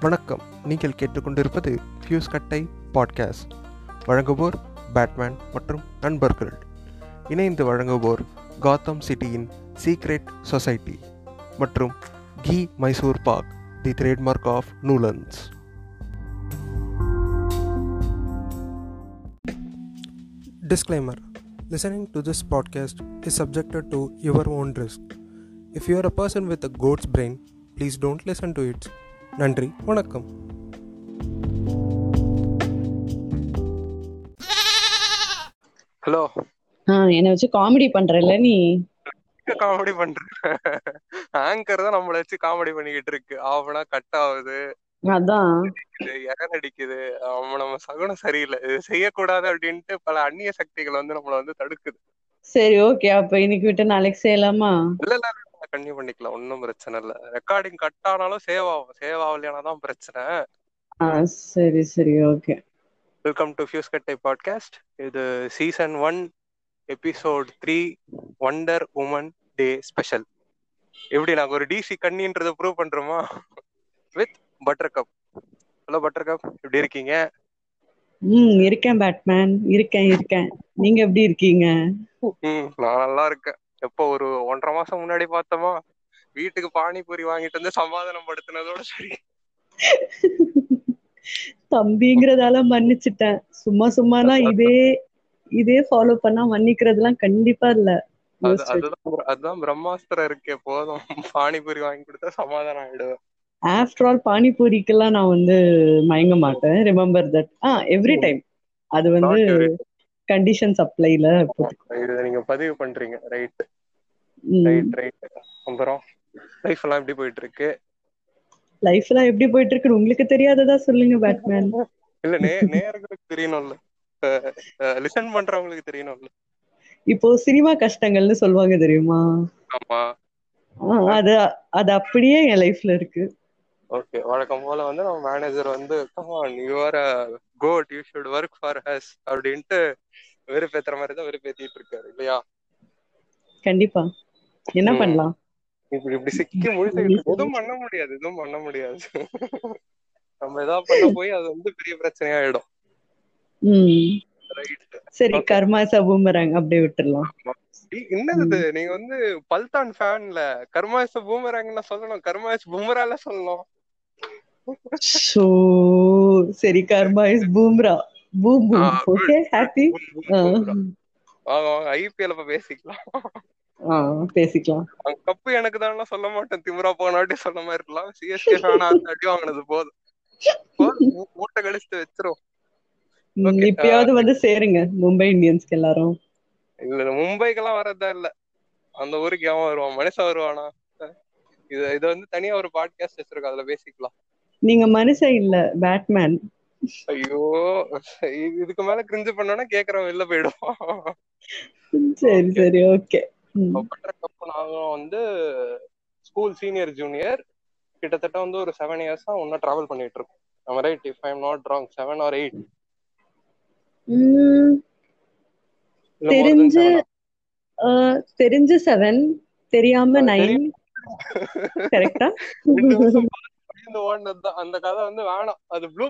வணக்கம் நீங்கள் கேட்டுக்கொண்டிருப்பது ஃபியூஸ் கட்டை பாட்காஸ்ட் வழங்குவோர் பேட்மேன் மற்றும் நண்பர்கள் இணைந்து வழங்குவோர் காத்தம் சிட்டியின் சீக்ரெட் சொசைட்டி மற்றும் ghee Mysore pak the trademark of நூலன்ஸ் Disclaimer Listening to this podcast is subjected to your own risk. If you are a person with a goat's brain, please don't listen to it. நன்றி வணக்கம். Hello. என்ன வச்சு comedy பண்றல நீ? Comedy பண்றேன். Anchor தான் நம்மள வச்சு comedy பண்ணிக்கிட்டு இருக்கு. ஆவனா கட் ஆகுது. அதான். அடிக்குது. அவன் நம்ம சகுனம் சரியில்லை. இது செய்யக்கூடாது அப்படின்ட்டு பல அந்நிய சக்திகள் வந்து நம்மள வந்து தடுக்குது. சரி ஓகே அப்ப இன்னைக்கு விட்டு நாளைக்கு செய்யலாமா? இல்ல இல்ல கண்டினியூ பண்ணிக்கலாம். ஒன்றும் பிரச்சனை இல்ல. ரெக்கார்டிங் கட் ஆனாலும் சேவ் ஆகும். சேவ் ஆகலையானா தான் பிரச்சனை. ஆ சரி சரி. Okay welcome to fuse Kattai podcast இது season one episode three wonder woman day special எப்படி நாங்க ஒரு டிசி கண்ணின்றதை ப்ரூவ் பண்றோமா? With butter cup hello butter cup எப்படி இருக்கீங்க? ம் இருக்கேன் பேட்மேன் இருக்கேன் இருக்கேன். நீங்க எப்படி இருக்கீங்க? ம் நான் நல்லா இருக்கேன். எப்போ ஒரு ஒன்றரை மாசம் முன்னாடி பார்த்தோமா வீட்டுக்கு பானிபூரி வாங்கிட்டு வந்து சமாதானம் படுத்தினதோட சரி. தம்பிங்கிறதால மன்னிச்சிட்டேன். சும்மா சும்மானா இதே இதே ஃபாலோ பண்ணா மன்னிக்கிறதுலாம் கண்டிப்பா இல்ல. அது அதுதான் அதுதான் பிரம்மாஸ்திரம் இருக்கே போதும். பானிபூரி வாங்கி கொடுத்தா சமாதானம் ஆயிடுவேன். ஆஃப்டர் ஆல் பானிபூரிக்கெல்லாம் நான் வந்து மயங்க மாட்டேன். Remember that ah every time அது வந்து கண்டிஷன்ஸ் அப்ளைல இது நீங்க பதிவு பண்றீங்க. ரைட் ரைட் ரைட் அப்புறம் லைஃப் எல்லாம் எப்படி போயிட்டு இருக்கு லைஃப் எல்லாம் எப்படி போயிட்டு இருக்கு உங்களுக்கு தெரியாததா சொல்லுங்க பேட்மேன் இல்ல நே நேர்களுக்கு தெரியணும்ல. லிசன் பண்றவங்களுக்கு தெரியணும்ல. இப்போ சினிமா கஷ்டங்கள்னு சொல்லுவாங்க தெரியுமா? ஆமா. அது அது அப்படியே என் லைஃப்ல இருக்கு. ஓகே வழக்கம் போல வந்து நம்ம மேனேஜர் வந்து come on you are good you should work for us அப்படின்ட்டு வெறுப்பேத்துற மாதிரி தான் வெறுப்பேத்திட்டு இருக்காரு இல்லையா? கண்டிப்பா. என்ன பண்ணலாம்? இப்படி இப்படி சிக்கி முழிச்சுக்கிட்டு எதுவும் பண்ண முடியாது எதுவும் பண்ண முடியாது. நம்ம ஏதாவது பண்ண போய் அது வந்து பெரிய பிரச்சனையாயிடும். சரி கர்மா சபூமரங் அப்படியே விட்டுறலாம். என்னது நீங்க வந்து பல்தான் ஃபேன்ல கர்மாஸ் பூமராங்னா சொல்லணும். கர்மாஸ் பூமரால சொல்லணும். சோ சரி karma is Bumrah boom boom okay happy வாங்க வாங்க ஐபிஎல் அப்ப பேசிக்கலாம் பேசிக்கலாம் கப்பு எனக்கு தான் சொல்ல மாட்டேன் திமுறா போனாட்டி சொன்ன மாதிரி இருக்கலாம் சிஎஸ்கே ஃபேனா அடி வாங்கினது போதும் மூட்டை கழிச்சுட்டு வச்சிரும் இப்பயாவது வந்து சேருங்க மும்பை இந்தியன்ஸ்க்கு எல்லாரும் இல்ல மும்பைக்கெல்லாம் வரதா இல்ல அந்த ஊருக்கு ஏன் வருவான் மனுஷன் வருவானா இது இது வந்து தனியா ஒரு பாட்காஸ்ட் வச்சிருக்கோம் அதுல பேசிக்கலாம் நீங்க மனுஷன் இல்ல பேட்மேன் ஐயோ இதுக்கு மேல கிரிஞ்சு பண்ணோம்னா கேக்குறவன் வெளில போயிடும் சரி சரி ஓகே கப்பு நாங்களும் வந்து ஸ்கூல் சீனியர் ஜூனியர் கிட்டத்தட்ட வந்து ஒரு செவன் இயர்ஸா ஒன்னா டிராவல் பண்ணிட்டு இருக்கோம். நம்ம right if I am not wrong seven or eight தெரிஞ்சு தெரிஞ்சு செவன் தெரியாம நைன் கரெக்டா அந்த கதை வந்து வேணாம். அது ப்ளூ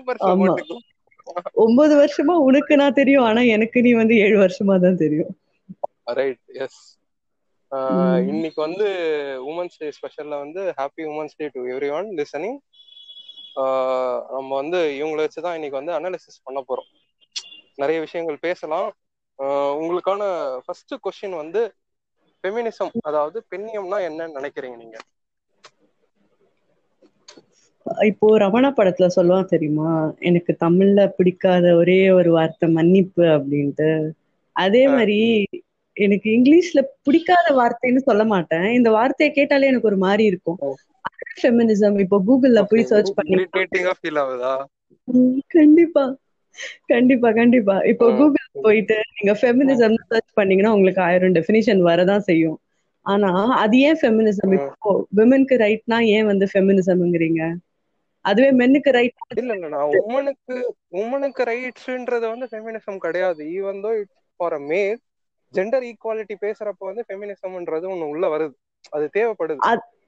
ஒன்பது வருஷமா உனக்கு நான் தெரியும். ஆனா எனக்கு நீ வந்து ஏழு வருஷமா தான் தெரியும். ரைட் எஸ் இன்னைக்கு வந்து உமன்ஸ் டே ஸ்பெஷல்ல வந்து happy women's day to everyone listening நம்ம வந்து இவங்களை வச்சுதான் இன்னைக்கு வந்து அனாலிசிஸ் பண்ண போறோம். நிறைய விஷயங்கள் பேசலாம். உங்களுக்கான ஃபர்ஸ்ட் கொஸ்டின் வந்து ஃபெமினிசம் அதாவது பெண்ணியம்னா என்னன்னு நினைக்கிறீங்க நீங்க? இப்போ ரமணா படத்துல சொல்லுவான் தெரியுமா? எனக்கு தமிழ்ல பிடிக்காத ஒரே ஒரு வார்த்தை மன்னிப்பு அப்படின்ட்டு. அதே மாதிரி எனக்கு இங்கிலீஷ்ல பிடிக்காத வார்த்தைன்னு சொல்ல மாட்டேன். இந்த வார்த்தையை கேட்டாலே எனக்கு ஒரு மாதிரி இருக்கும். ஃபெமினிசம் இப்போ கூகுள்ல போய் சர்ச் பண்ணி கண்டிப்பா. கண்டிப்பா கண்டிப்பா. இப்போ கூகுள் போயிட்டு நீங்க ஃபெமினிசம் சர்ச் பண்ணீங்கன்னா உங்களுக்கு ஆயிரம் டெபினிஷன் வரதான் செய்யும். ஆனா அது ஏன் ஃபெமினிசம் இப்போ விமனுக்கு ரைட்னா ஏன் வந்து ஃபெமினிசம்ங்கிறீங்க அதுவே மென்னுக்கு ரைட் இல்ல இல்ல உமனுக்கு உமனுக்கு ரைட்ஸ்ன்றது வந்து ஃபெமினிசம் கிடையாது. Even though it's for a மேல் ஜெண்டர் ஈக்குவாலிட்டி பேசுறப்ப வந்து ஃபெமினிசம்ன்றது ஒண்ணு உள்ள வருது. அது தேவைப்படுது.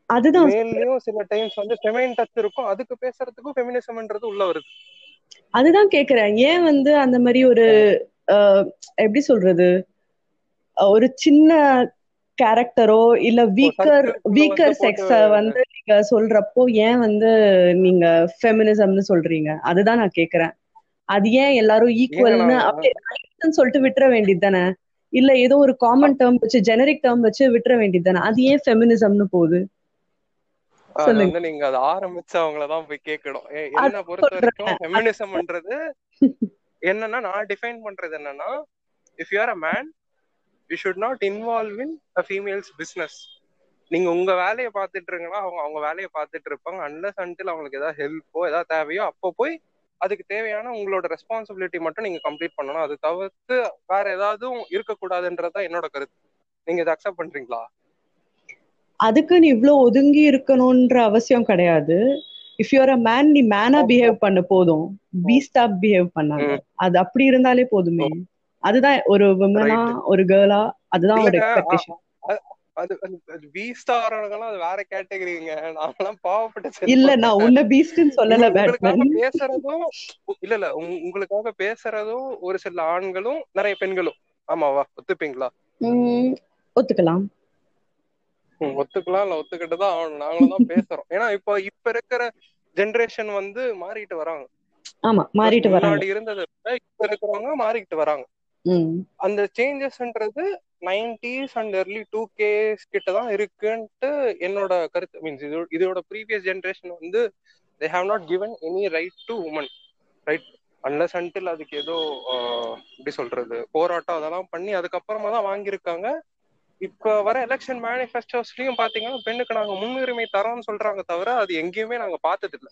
அதுதான். மேல்லயும் சில டைம்ஸ் வந்து ஃபெமைன் டச் இருக்கும். அதுக்கு பேசுறதுக்கும் ஃபெமினிசம்ன்றது உள்ள வருது. அதுதான் கேக்குறேன். ஏன் வந்து அந்த மாதிரி ஒரு எப்படி சொல்றது? ஒரு சின்ன கேரக்டரோ இல்ல வீக்கர் வீக்கர் செக்ஸ வந்து நீங்க சொல்றப்போ ஏன் வந்து நீங்க ஃபெமினிசம்னு சொல்றீங்க? அதுதான் நான் கேக்குறேன். அது ஏன் எல்லாரும் ஈக்குவல்னு சொல்லிட்டு விட்டுற வேண்டியது தானே? இல்ல ஏதோ ஒரு காமன் டேர்ம் வச்சு ஜெனரிக் டேர்ம் வச்சு விட்டுற வேண்டியது தானே? அது ஏன் ஃபெமினிசம்னு போகுது? சொல்லுங்க. வந்து நீங்க அதை ஆரம்பிச்சவங்கள தான் போய் கேட்கணும் என்ன பொறுத்த சொல்றேன். வரைக்கும் ஃபெமினிசம்ன்றது என்னன்னா நான் டிஃபைன் பண்றது என்னன்னா if you are a man you should not involve in a females business நீங்க உங்க வேலையை பார்த்துட்டு இருங்கன்னா அவங்க அவங்க வேலையை பார்த்துட்டு இருப்பாங்க அன்லஸ் அன்டில் அவங்களுக்கு ஏதாவது ஹெல்ப்போ ஏதாவது தேவையோ அப்போ போய் அதுக்கு தேவையான உங்களோட ரெஸ்பான்சிபிலிட்டி மட்டும் நீங்க கம்ப்ளீட் பண்ணணும். அது தவிர்த்து வேற ஏதாவது இருக்கக்கூடாதுன்றதுதான் என்னோட கருத்து. நீங்க இதை அக்செப்ட் பண்றீங்களா? அதுக்குன்னு இவ்ளோ ஒதுங்கி இருக்கணும்ன்ற அவசியம் கிடையாது. இஃப் யூஆர் அ மேன் நீ மேனா பிஹேவ் பண்ண போதும். பீஸ்டா பிஹேவ் பண்ணாங்க அது அப்படி இருந்தாலே போதுமே. அதுதான் ஒரு விமனா ஒரு கேர்ளா அதுதான் ஒரு எக்ஸ்பெக்டேஷன் அது அது பீஸ்டா வரவங்கலாம் அது வேற கேட்டகரிங்க நான்லாம் பாவப்பட்ட இல்ல செல்வம். நான் உன்ன பீஸ்ட்னு சொல்லல உங்களுக்காக பேட்மேன் பேசுறதும் இல்ல இல்ல உங்க- உங்களுக்காக பேசுறதும் ஒரு சில ஆண்களும் நிறைய பெண்களும். ஆமாவா ஒத்துப்பீங்களா? ஒத்துக்கலாம். ஒத்துக்கலாம் இல்ல ஒத்துக்கிட்டு தான் ஆகணும். நாங்களும் தான் பேசுறோம். ஏன்னா இப்போ இப்ப இருக்கிற ஜெனரேஷன் வந்து மாறிட்டு வராங்க. ஆமா மாறிட்டு வராங்க. முன்னாடி இருந்ததை விட இப்ப இருக்கிறவங்க மாறிக்கிட்டு வராங்க. அந்த சேஞ்சஸ்ன்றது nineties and early two Ks கிட்ட தான் இருக்குன்ட்டு என்னோட கருத்து. மீன்ஸ் இதோட இதோட ப்ரீவியஸ் ஜென்ரேஷன் வந்து they have not given any right to woman right unless until அதுக்கு ஏதோ எப்படி சொல்றது போராட்டம் அதெல்லாம் பண்ணி அதுக்கப்புறமா தான் வாங்கியிருக்காங்க. இப்ப வர எலெக்ஷன் மேனிஃபெஸ்டோஸ்லயும் பாத்தீங்கன்னா பெண்ணுக்கு நாங்க முன்னுரிமை தரோம்னு சொல்றாங்க தவிர அது எங்கேயுமே நாங்க பார்த்தது இல்ல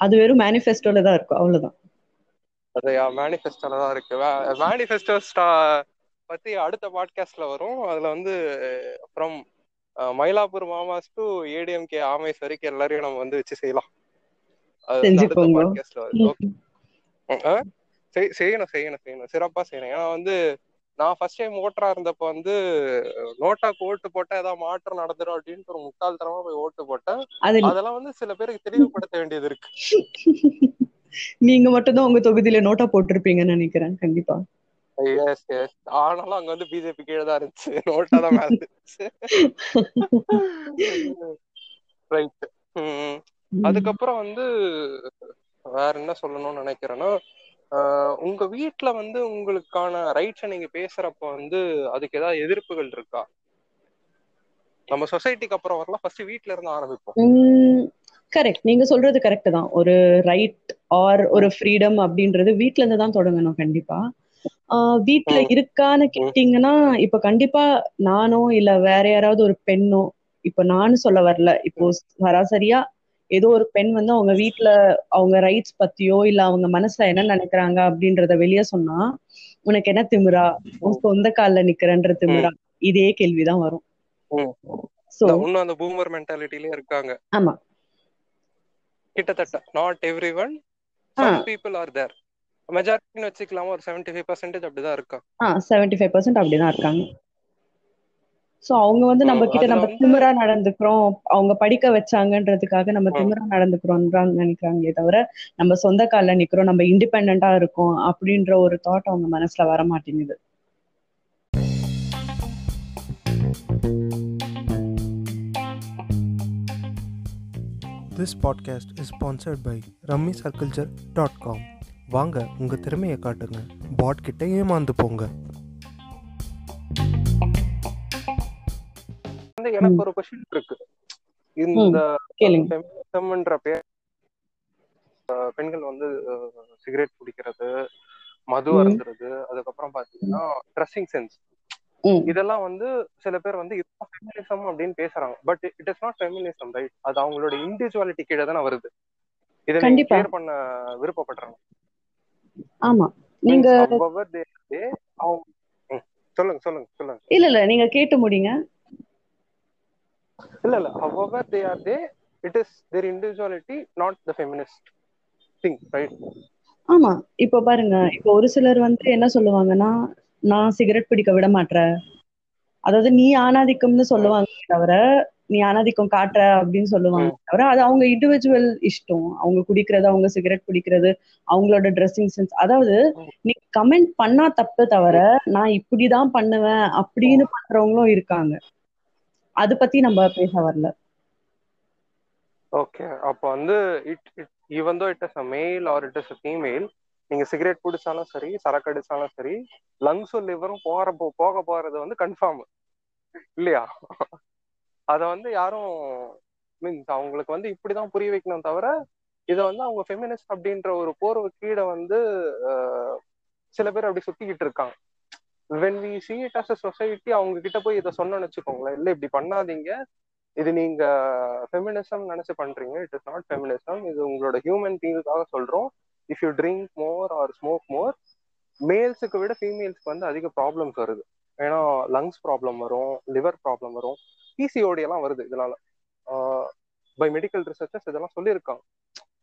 அது வெறும் மேனிஃபெஸ்டோல தான் இருக்கும் அவ்வளவுதான். அது மேனிஃபெஸ்டோல தான் இருக்கு. மேனிஃபெஸ்டோஸ் பத்தி அடுத்த பாட்காஸ்ட்ல வரும். அதுல வந்து ஃப்ரம் மயிலாப்பூர் மாமாஸ் டு ஏடிஎம்கே ஆமேஸ் வரைக்கும் எல்லாரையும் நம்ம வந்து வச்சு செய்யலாம். செய்யணும் செய்யணும் செய்யணும். சிறப்பா செய்யணும். ஏன்னா வந்து நான் ஃபர்ஸ்ட் டைம் ஓட்டரா இருந்தப்ப வந்து நோட்டாக்கு ஓட்டு போட்டா ஏதாவது மாற்றம் நடந்துரும் அப்படின்ட்டு ஒரு முட்டாள்தனமா போய் ஓட்டு போட்டேன். அது அதெல்லாம் வந்து சில பேருக்கு தெளிவுபடுத்த வேண்டியது இருக்கு. நீங்க மட்டும்தான் உங்க தொகுதியில நோட்டா போட்டிருப்பீங்கன்னு நினைக்கிறேன் கண்டிப்பா. எஸ் எஸ் ஆனாலும் அங்க வந்து பிஜேபி கீழே தான் இருந்துச்சு. நோட்டா தான் மேல ரைட். அதுக்கப்புறம் வந்து வேற என்ன சொல்லணும்னு நினைக்கிறேன்னா உங்க வீட்ல வந்து உங்களுக்கான ரைட்ஸை நீங்க பேசுறப்ப வந்து அதுக்கு ஏதாவது எதிர்ப்புகள் இருக்கா? நம்ம சொசைட்டிக்கு அப்புறம் வரலாம். ஃபர்ஸ்ட் வீட்ல இருந்து ஆரம்பிப்போம். கரெக்ட் நீங்க சொல்றது கரெக்ட் தான். ஒரு ரைட் ஆர் ஒரு ஃப்ரீடம் அப்படின்றது வீட்ல இருந்து தான் தொடங்கணும் கண்டிப்பா. ம். இருக்கான்னு கேட்டீங்கன்னா இப்ப கண்டிப்பா நானோ இல்ல வேற யாராவது ஒரு பெண்ணோ இப்ப நானும் சொல்ல வரல. இப்போ சராசரியா ஏதோ ஒரு பெண் வந்து அவங்க வீட்ல அவங்க ரைட்ஸ் பத்தியோ இல்ல அவங்க மனசுல என்ன நினைக்கிறாங்க அப்படின்றத வெளிய சொன்னா உனக்கு என்ன திமிரா? உன் சொந்த கால்ல நிக்கிறன்ற திமிரா? இதே கேள்விதான் வரும். ம். சோ இந்த இன்னும் அந்த பூமர் மென்டாலிட்டிலே இருக்காங்க. ஆமா. கிட்டத்தட்ட not everyone some people are there மெஜாரிட்டின்னு வச்சுக்கலாமா ஒரு செவன்டி ஃபைவ் பர்சன்டேஜ் அப்படிதான் இருக்கா? ஆ செவன்டி ஃபைவ் பர்சன்ட் அப்படிதான் இருக்காங்க. சோ அவங்க வந்து நம்ம கிட்ட நம்ம திமிரா நடந்துக்கிறோம். அவங்க படிக்க வச்சாங்கன்றதுக்காக நம்ம. திமிரா நடந்துக்கிறோம்ன்றாங்க நினைக்கிறாங்களே தவிர நம்ம சொந்த கால்ல நிக்கிறோம் நம்ம இண்டிபெண்டா இருக்கோம் அப்படின்ற ஒரு தாட் அவங்க மனசுல வர மாட்டேங்குது This podcast is sponsored by rummycirculture.com வாங்க உங்க திறமையை காட்டுங்க. பாட் கிட்ட ஏமாந்து போங்க. வந்து எனக்கு ஒரு கொஸ்டின் இருக்கு. இந்த ஃபெமினிசம்ன்ற பேர் பெண்கள் வந்து சிகரெட் குடிக்கிறது மது. அருந்துறது அதுக்கப்புறம் பாத்தீங்கன்னா ட்ரெஸ்ஸிங் சென்ஸ் இதெல்லாம் வந்து சில பேர் வந்து ஃபெமினிசம் அப்படின்னு பேசுறாங்க. But it is not feminism right அது அவங்களோட இண்டிவிஜுவாலிட்டி கீழே தானே வருது. இதை. கிளியர் பண்ண விருப்பப்படுறாங்க ஆமா. நீங்க சொல்லுங்க சொல்லுங்க சொல்லுங்க. இல்ல இல்ல நீங்க கேட்டு முடிங்க. இல்ல இல்ல however they are they it is their individuality not the feminist thing right? ஆமா. இப்ப பாருங்க இப்ப ஒரு சிலர் வந்து என்ன சொல்லுவாங்கன்னா நான் சிகரெட் பிடிக்க விட மாட்டேன் அதாவது நீ ஆணாதிக்கம்னு சொல்லுவாங்க தவிர நீ அனாதிக்கம் காட்டுற அப்படின்னு சொல்லுவாங்க தவிர அது அவங்க இண்டிவிஜுவல் இஷ்டம். அவங்க குடிக்கிறது அவங்க சிகரெட் குடிக்கிறது அவங்களோட ட்ரெஸ்ஸிங் சென்ஸ் அதாவது நீ கமெண்ட் பண்ணா தப்பு தவிர நான் இப்படிதான் பண்ணுவேன் அப்படின்னு பண்றவங்களும் இருக்காங்க. அது பத்தி நம்ம பேச வரல. ஓகே அப்போ வந்து it it even though it is a male or it is a female நீங்க சிகரெட் குடிச்சாலும் சரி சரக்கு அடிச்சாலும் சரி லங்ஸும் லிவரும் போற போக போறது வந்து கன்ஃபார்ம் இல்லையா? அத வந்து யாரும் மீன்ஸ் அவங்களுக்கு வந்து இப்படிதான் புரிய வைக்கணும் தவிர இதை வந்து அவங்க ஃபெமினிஸ்ட் அப்படின்ற ஒரு போர்வை கீழே வந்து சில பேர் அப்படி சுத்திக்கிட்டு இருக்காங்க. When we see it as a society அவங்க கிட்ட போய் இதை சொன்னோம்னு வச்சுக்கோங்களேன். இல்லை இப்படி பண்ணாதீங்க. இது நீங்க ஃபெமினிசம் நினைச்சு பண்றீங்க. இட் இஸ் நாட் ஃபெமினிசம் இது உங்களோட ஹியூமன் பீங்காக சொல்றோம். If you drink more or smoke more மேல்ஸுக்கு விட ஃபீமேல்ஸ்க்கு வந்து அதிக ப்ராப்ளம்ஸ் வருது. ஏன்னா லங்ஸ் ப்ராப்ளம் வரும் லிவர் ப்ராப்ளம் வரும் பிசிஓடி எல்லாம் வருது இதனால. பை மெடிக்கல் ரிசர்ச்சர்ஸ் இதெல்லாம் சொல்லியிருக்காங்க.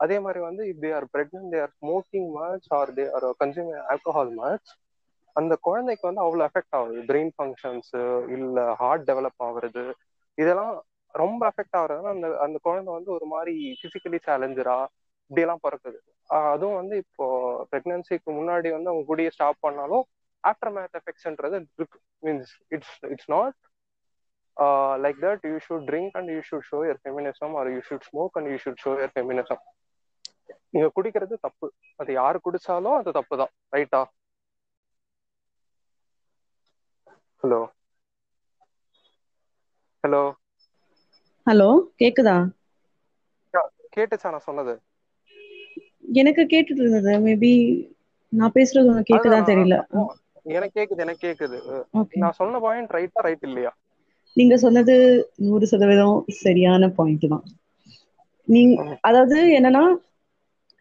அதே மாதிரி வந்து if they are pregnant they are smoking much or they are consuming alcohol much அந்த குழந்தைக்கு வந்து அவ்வளோ எஃபெக்ட் ஆகுது. பிரெயின் ஃபங்க்ஷன்ஸ் இல்லை ஹார்ட் டெவலப் ஆகுறது இதெல்லாம் ரொம்ப எஃபெக்ட் ஆகுறதுனால அந்த அந்த குழந்தை வந்து ஒரு மாதிரி பிசிக்கலி சேலஞ்சரா இப்படியெல்லாம் பிறக்குது. அதுவும் வந்து இப்போ பிரெக்னன்சிக்கு முன்னாடி வந்து அவங்க குடியை ஸ்டாப் பண்ணாலும் ஆஃப்டர் மேத் எஃபெக்ட்ஸ்ன்றது இருக்கு means it's it's not like that you should drink and you should show your feminism or you should smoke and you should show your feminism நீங்க குடிக்கிறது தப்பு. அது யாரு குடிச்சாலும் அது தப்பு தான் ரைட்டா ஹலோ ஹலோ ஹலோ கேக்குதா கேட்டுச்சா நான் சொன்னது? எனக்கு கேட்டுட்டு இருந்தது மேபி நான் பேசுறது உனக்கு கேக்குதா தெரியல. எனக்கு கேக்குது எனக்கு கேக்குது. நான் சொன்ன பாயிண்ட் ரைட்டா ரைட் இல்லையா? நீங்க சொன்னது நூறு சதவீதம் சரியான பாயிண்ட் தான். நீங்க அதாவது என்னன்னா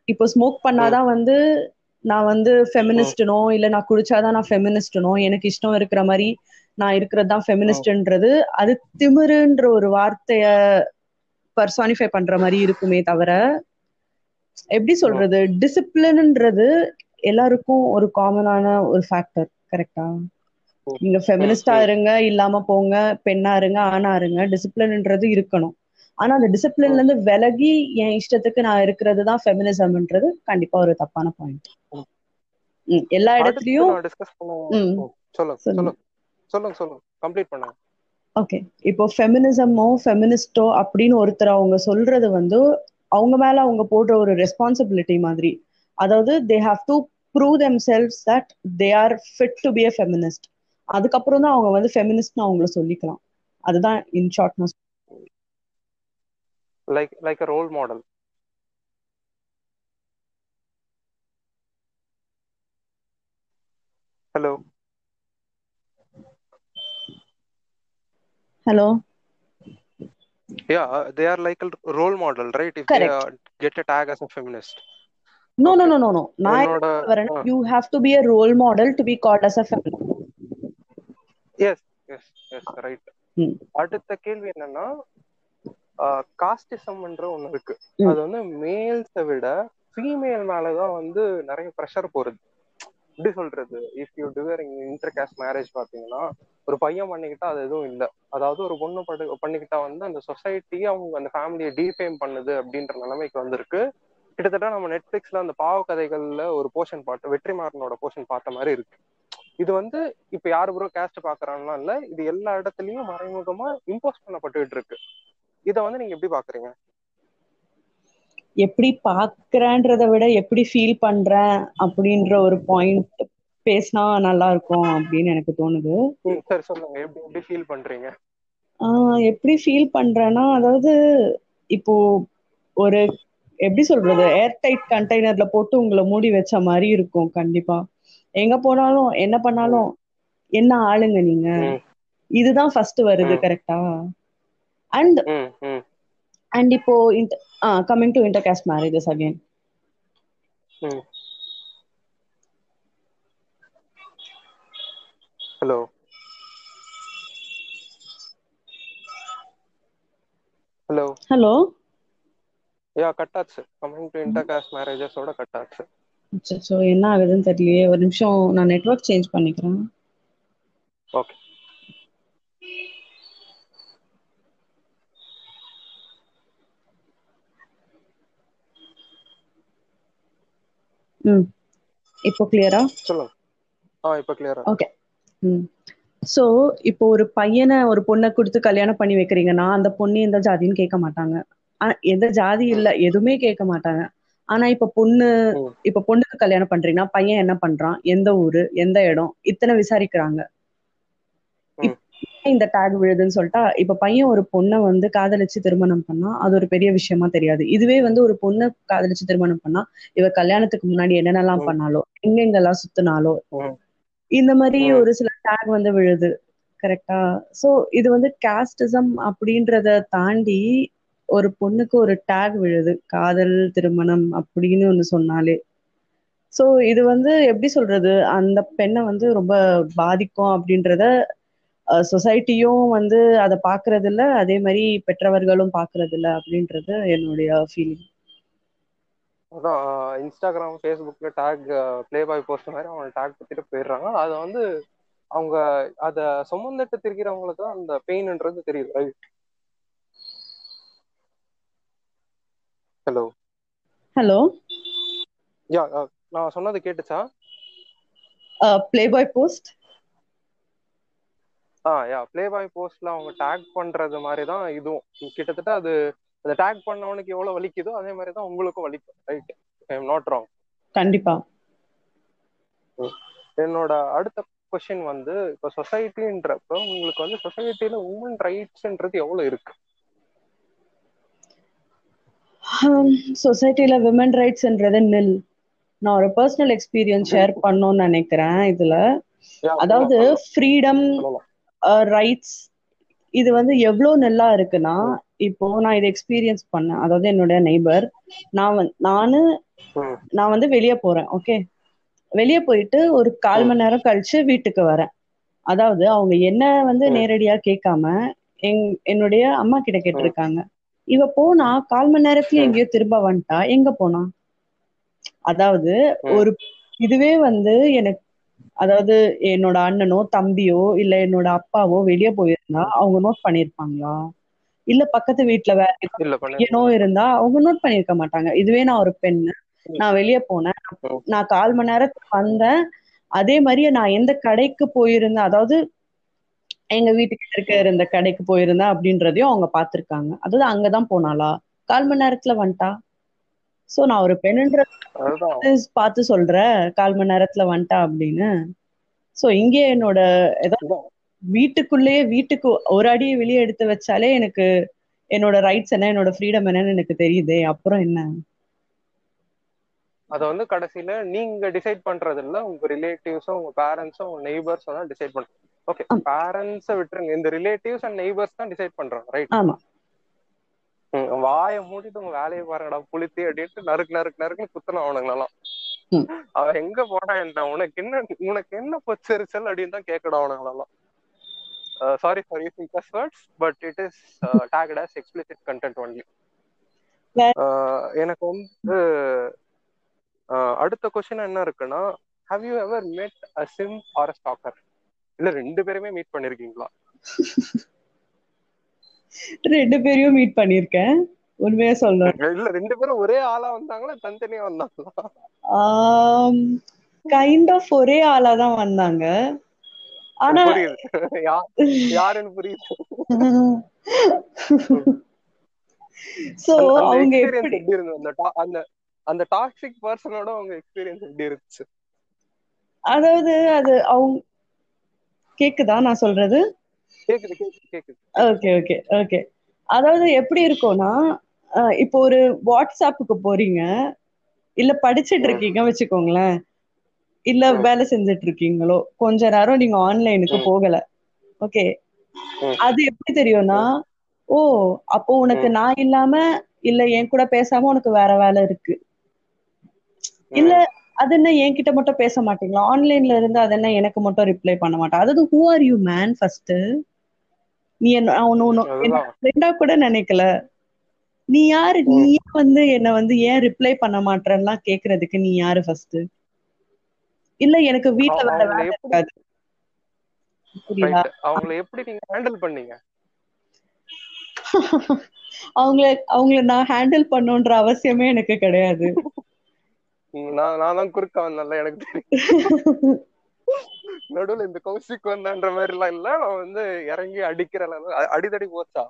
இப்போ ஸ்மோக் பண்ணாதான் வந்து நான் வந்து ஃபெமினிஸ்டனோ இல்ல நான் குடிச்சாதான் நான் ஃபெமினிஸ்டனோ எனக்கு இஷ்டம் இருக்கிற மாதிரி நான் இருக்கிறது தான் ஃபெமினிஸ்ட்ன்றது அது திமிருன்ற ஒரு வார்த்தைய பர்சானிஃபை பண்ற மாதிரி இருக்குமே தவிர எப்படி சொல்றது? டிசிப்ளின்ன்றது எல்லாருக்கும் ஒரு காமனான ஒரு ஃபேக்டர் கரெக்டா நீங்க ஃபெமினிஸ்டா இருங்க இல்லாம போங்க பெண்ணா இருங்க ஆணா இருங்க டிசிப்ளின்ன்றது இருக்கணும். ஆனா அந்த டிசிப்ளின்ல இருந்து விலகி என் இஷ்டத்துக்கு நான் இருக்கிறது தான் ஃபெமினிசம்ன்றது கண்டிப்பா ஒரு தப்பான பாயிண்ட் எல்லா இடத்துலயும் சொல்லுங்க சொல்லுங்க. சொல்லுங்க சொல்லுங்க கம்ப்ளீட் பண்ணுங்க. ஓகே இப்போ ஃபெமினிசமோ ஃபெமினிஸ்டோ அப்படின்னு ஒருத்தர் அவங்க சொல்றது வந்து அவங்க மேல அவங்க போடுற ஒரு ரெஸ்பான்சிபிலிட்டி மாதிரி. அதாவது they have to prove themselves that they are fit to be a feminist அதுக்கப்புறம் தான் அவங்க வந்து ஃபெமினிஸ்ட்னு அவங்கள சொல்லிக்கலாம். அதுதான் இன் ஷார்ட் நான் like like a role model hello hello yeah uh, they are like a role model right if Correct. they uh, get a tag as a feminist no no Okay. no no no நான் உன்னோட வரேன்னா you have to be a role model to be called as a feminist yes yes right ம். அடுத்த கேள்வி என்னன்னா காஸ்டிசம்ன்ற ஒண்ணு இருக்கு. அது வந்து மேல்ஸை விட ஃபீமேல் மேலதான் வந்து நிறைய ப்ரெஷர் போறது எப்படி சொல்றது? If you during inter caste marriage பாத்தீங்கன்னா ஒரு பையன் பண்ணிக்கிட்டா அது எதுவும் இல்லை. அதாவது ஒரு பொண்ணு படு பண்ணிக்கிட்டா வந்து அந்த சொசைட்டியே அவங்க அந்த ஃபேமிலியை டீஃபேம் பண்ணுது அப்படின்ற நிலைமைக்கு வந்திருக்கு. கிட்டத்தட்ட நம்ம நெட்ஃபிளிக்ஸ்ல அந்த பாவ கதைகள்ல ஒரு போர்ஷன் பார்த்து வெற்றிமாறனோட போர்ஷன் பார்த்த மாதிரி இருக்கு. இது வந்து இப்ப யாரு ப்ரோ கேஸ்ட் பாக்குறாங்கன்னா இல்ல இது எல்லா இடத்துலயும் மறைமுகமா இம்போஸ் பண்ணப்பட்டுட்டு இருக்கு. இத வந்து நீங்க எப்படி பாக்குறீங்க எப்படி பாக்குறேன்றத விட எப்படி ஃபீல் பண்றேன் அப்படின்ற ஒரு பாயிண்ட் பேசினா நல்லா இருக்கும் அப்படின்னு எனக்கு தோணுது. சரி சொல்லுங்க. எப்படி எப்படி ஃபீல் பண்றீங்க? எப்படி ஃபீல் பண்றேன்னா அதாவது இப்போ ஒரு எப்படி சொல்றது ஏர் டைட் கண்டெய்னர்ல போட்டு உங்களை மூடி வச்ச மாதிரி இருக்கும் கண்டிப்பா. எங்க போனாலும் என்ன பண்ணாலும் என்ன ஆளுங்க நீங்க. இதுதான் ஃபர்ஸ்ட் வருது. கரெக்டா அண்ட் அண்ட் இப்போ coming to inter caste marriages again ம். Hello hello hello yeah cut ஆச்சு கமிங் டு இன்டர் காஸ்ட் மேரேஜஸோட கட் ஆச்சு ஸோ என்ன ஆகுதுன்னு தெரியலையே. ஒரு நிமிஷம் நான் நெட்வொர்க் சேஞ்ச் பண்ணிக்கிறேன். ஓகே ம். இப்போ கிளியரா சொல்லுங்க. ஆ இப்ப கிளியரா ஓகே ம். ஸோ இப்போ ஒரு பையனை ஒரு பொண்ணை கொடுத்து கல்யாணம் பண்ணி வைக்கிறீங்கன்னா அந்த பொண்ணு எந்த ஜாதின்னு கேட்க மாட்டாங்க. எந்த ஜாதி இல்ல எதுவுமே கேட்க மாட்டாங்க. ஆனா இப்ப பொண்ணு. இப்ப பொண்ணுக்கு கல்யாணம் பண்றீங்கன்னா பையன் என்ன பண்றான்? எந்த ஊரு? எந்த இடம்? இத்தனை விசாரிக்கிறாங்க. இந்த டேக் விழுதுன்னு சொல்லிட்டா இப்ப பையன் ஒரு பொண்ணை வந்து காதலிச்சு திருமணம் பண்ணா அது ஒரு பெரிய விஷயமா தெரியாது இதுவே வந்து ஒரு பொண்ணை காதலிச்சு திருமணம் பண்ணா இவ கல்யாணத்துக்கு முன்னாடி என்னென்னலாம். பண்ணாலோ எங்கெங்கெல்லாம் சுத்தினாலோ. இந்த மாதிரி. ஒரு சில டேக் வந்து விழுது கரெக்டா சோ இது வந்து காஸ்டிசம் அப்படின்றத தாண்டி ஒரு பொண்ணுக்கு ஒரு டேக் விழுது காதல் திருமணம் அப்படின்னு ஒண்ணு சொன்னாலே சோ இது வந்து எப்படி சொல்றது அந்த பெண்ணை வந்து ரொம்ப பாதிக்கும் அப்படின்றத சொசைட்டியும் வந்து அதை பாக்குறது இல்ல அதே மாதிரி பெற்றவர்களும் பாக்குறது இல்ல அப்படின்றது என்னுடைய ஃபீலிங் அதான் இன்ஸ்டாகிராம் ஃபேஸ்புக்ல டேக் ப்ளே பாய் போஸ்ட் மாதிரி அவங்க டேக் பத்திட்டு போயிடுறாங்க. அதை வந்து அவங்க அத சுமந்துட்டு திரிக்கிறவங்களுக்கு தான் அந்த பெயின்ன்றது தெரியுது ரைட் ஹலோ ஹலோ யா நான் சொன்னது கேட்டுச்சா? ப்ளே பாய் போஸ்ட் ஆ யா ப்ளே பாய் போஸ்ட்ல அவங்க டேக் பண்றது மாதிரி தான் இதுவும். கிட்டத்தட்ட அது அந்த டேக் பண்ணவனுக்கு எவ்வளவு வலிக்குதோ அதே மாதிரி தான் உங்களுக்கும் வலிக்கும். Right I am not wrong கண்டிப்பா. என்னோட அடுத்த கொஸ்டின் வந்து இப்போ சொசைட்டின்றப்ப உங்களுக்கு வந்து சொசைட்டில உமன் ரைட்ஸ்ன்றது எவ்வளவு இருக்கு? சொசைட்டில விமன் ரைட்ஸ்ன்றது நில் நான் ஒரு பர்சனல் எக்ஸ்பீரியன்ஸ் ஷேர் பண்ணணும்னு நினைக்கிறேன் இதுல. அதாவது ஃப்ரீடம். ரைட்ஸ் இது வந்து எவ்வளவு நல்லா இருக்குன்னா இப்போ நான் இதை எக்ஸ்பீரியன்ஸ் பண்ணேன் அதாவது என்னோட நெய்பர் நான் நானு நான் வந்து வெளியே போறேன் ஓகே வெளியே போயிட்டு ஒரு கால் மணி நேரம் கழிச்சு வீட்டுக்கு வரேன் அதாவது அவங்க என்ன வந்து. நேரடியா கேட்காம எங் என்னுடைய அம்மா கிட்ட கேட்டிருக்காங்க இவ போனா கால் மணி நேரத்துல. எங்கேயோ திரும்ப வந்துட்டா எங்க போனா அதாவது. ஒரு இதுவே வந்து எனக்கு அதாவது என்னோட அண்ணனோ தம்பியோ இல்ல என்னோட அப்பாவோ வெளியே போயிருந்தா அவங்க நோட் பண்ணிருப்பாங்களா? இல்ல பக்கத்து வீட்டுல வேற இல்ல இருந்தா அவங்க நோட் பண்ணிருக்க மாட்டாங்க. இதுவே நான் ஒரு பெண்ணு நான் வெளியே போனேன். நான் கால் மணி நேரத்துக்கு வந்தேன். அதே மாதிரியே நான் எந்த கடைக்கு போயிருந்தேன் அதாவது எங்க வீட்டுக்கு இருக்க இருந்த கடைக்கு போயிருந்தேன் அப்படின்றதையும் அவங்க பார்த்திருக்காங்க. அதாவது அங்கதான் போனாளா? கால் மணி நேரத்துல வந்துட்டா? சோ நான் ஒரு பெண்ணுன்ற பார்த்து சொல்றேன். கால் மணி நேரத்துல வந்துட்டா அப்படின்னு. சோ இங்கே என்னோட ஏதோ அதான். வீட்டுக்குள்ளேயே வீட்டுக்கு ஒரு அடி வெளியே எடுத்து வச்சாலே எனக்கு என்னோட ரைட்ஸ் என்ன என்னோட ஃப்ரீடம் என்னன்னு எனக்கு தெரியுதே. அப்புறம் என்ன? அத வந்து கடைசியில நீங்க டிசைட் பண்றது இல்ல உங்க ரிலேட்டிவ்ஸும் உங்க பேரண்ட்ஸும் உங்க நெய்பர்ஸும் தான் டிசைட் பண்றாங்க ஓகே. பேரண்ட்ஸை விட்டுருங்க. இந்த ரிலேட்டிவ்ஸ் அண்ட் நெய்பர்ஸ் தான் டிசைட் பண்றாங்க ரைட் ஆமா. வாயை மூடிட்டு உங்க வேலையை பாருங்கடா புளித்தி அப்படின்ட்டு நறுக்கு நறுக்கு நறுக்குன்னு குத்தணும் அவனுங்களெல்லாம். அவன் எங்க போனா என்ன உனக்கு என்ன உனக்கு என்ன பொச்சரிச்சல் அப்படின்னு தான் கேட்கணும் அவனுங்களெல்லாம். Sorry for using cuss words but it is tagged as explicit content only. Well- Uh, எனக்கு வந்து அடுத்த கொஸ்டின் என்ன இருக்குன்னா how you ever met a sim or a stalker? இல்ல ரெண்டு பேருமே மீட் பண்ணிருக்கீங்களா? ரெண்டு பேரையும் மீட் பண்ணிருக்கேன். உண்மையா சொல்றேன் இல்ல ரெண்டு பேரும் ஒரே ஆளா வந்தாங்களா? தனித்தனியா வந்தாங்களா? கைண்ட் ஆஃப் ஒரே ஆளா தான் வந்தாங்க. ஆனா யாருன்னு புரியுது. சோ அவங்க எப்படி இருந்தது? அந்த அந்த அந்த டாக்ஸிக் பர்சனோட உங்க எக்ஸ்பீரியன்ஸ் எப்படி இருந்துச்சு? அதாவது அது அவங்க கேக்குதா நான் சொல்றது? ஓகே ஓகே ஓகே அதாவது எப்படி இருக்கும்னா இப்போ ஒரு வாட்ஸ்அப்புக்கு போறீங்க இல்ல படிச்சிட்டு. இருக்கீங்க வச்சுக்கோங்களேன் இல்ல. வேலை செஞ்சுட்டு இருக்கீங்களோ கொஞ்ச நேரம் நீங்க ஆன்லைனுக்கு. போகல ஓகே. அது எப்படி தெரியும்னா ஓ அப்போ உனக்கு. நான் இல்லாம இல்ல என் கூட பேசாம உனக்கு வேற வேலை இருக்கு இல்ல அது என்ன என்கிட்ட மட்டும் பேச மாட்டீங்களா? ஆன்லைன்ல இருந்து அது என்ன எனக்கு மட்டும் ரிப்ளை பண்ண மாட்டேன் அதாவது who are you man first நீ ஃப்ரெண்டா கூட நினைக்கல. நீ யாரு? நீ வந்து என்ன வந்து ஏன் ரிப்ளை பண்ண மாட்டேன்லாம் கேக்குறதுக்கு நீ யாரு ஃபர்ஸ்ட் இல்ல எனக்கு வீட்ல அவ- வேற வேலை இருக்காது. அவங்கள எப்படி நீங்க ஹேண்டில் பண்ணீங்க? அவங்கள அவங்கள நான் ஹேண்டில் பண்ணுன்ற அவசியமே எனக்கு கிடையாது. நான் நான் தான் குறுக்க வந்தேன்ல எனக்கு தெரியும். நடுவுல இந்த கௌசிக் வந்தான்ற மாதிரி எல்லாம் இல்ல. நான் வந்து இறங்கி அடிக்கிற அடிதடி போச்சா?